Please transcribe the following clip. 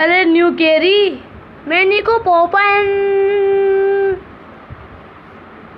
अरे न्यू केरी मैंने निको पोपन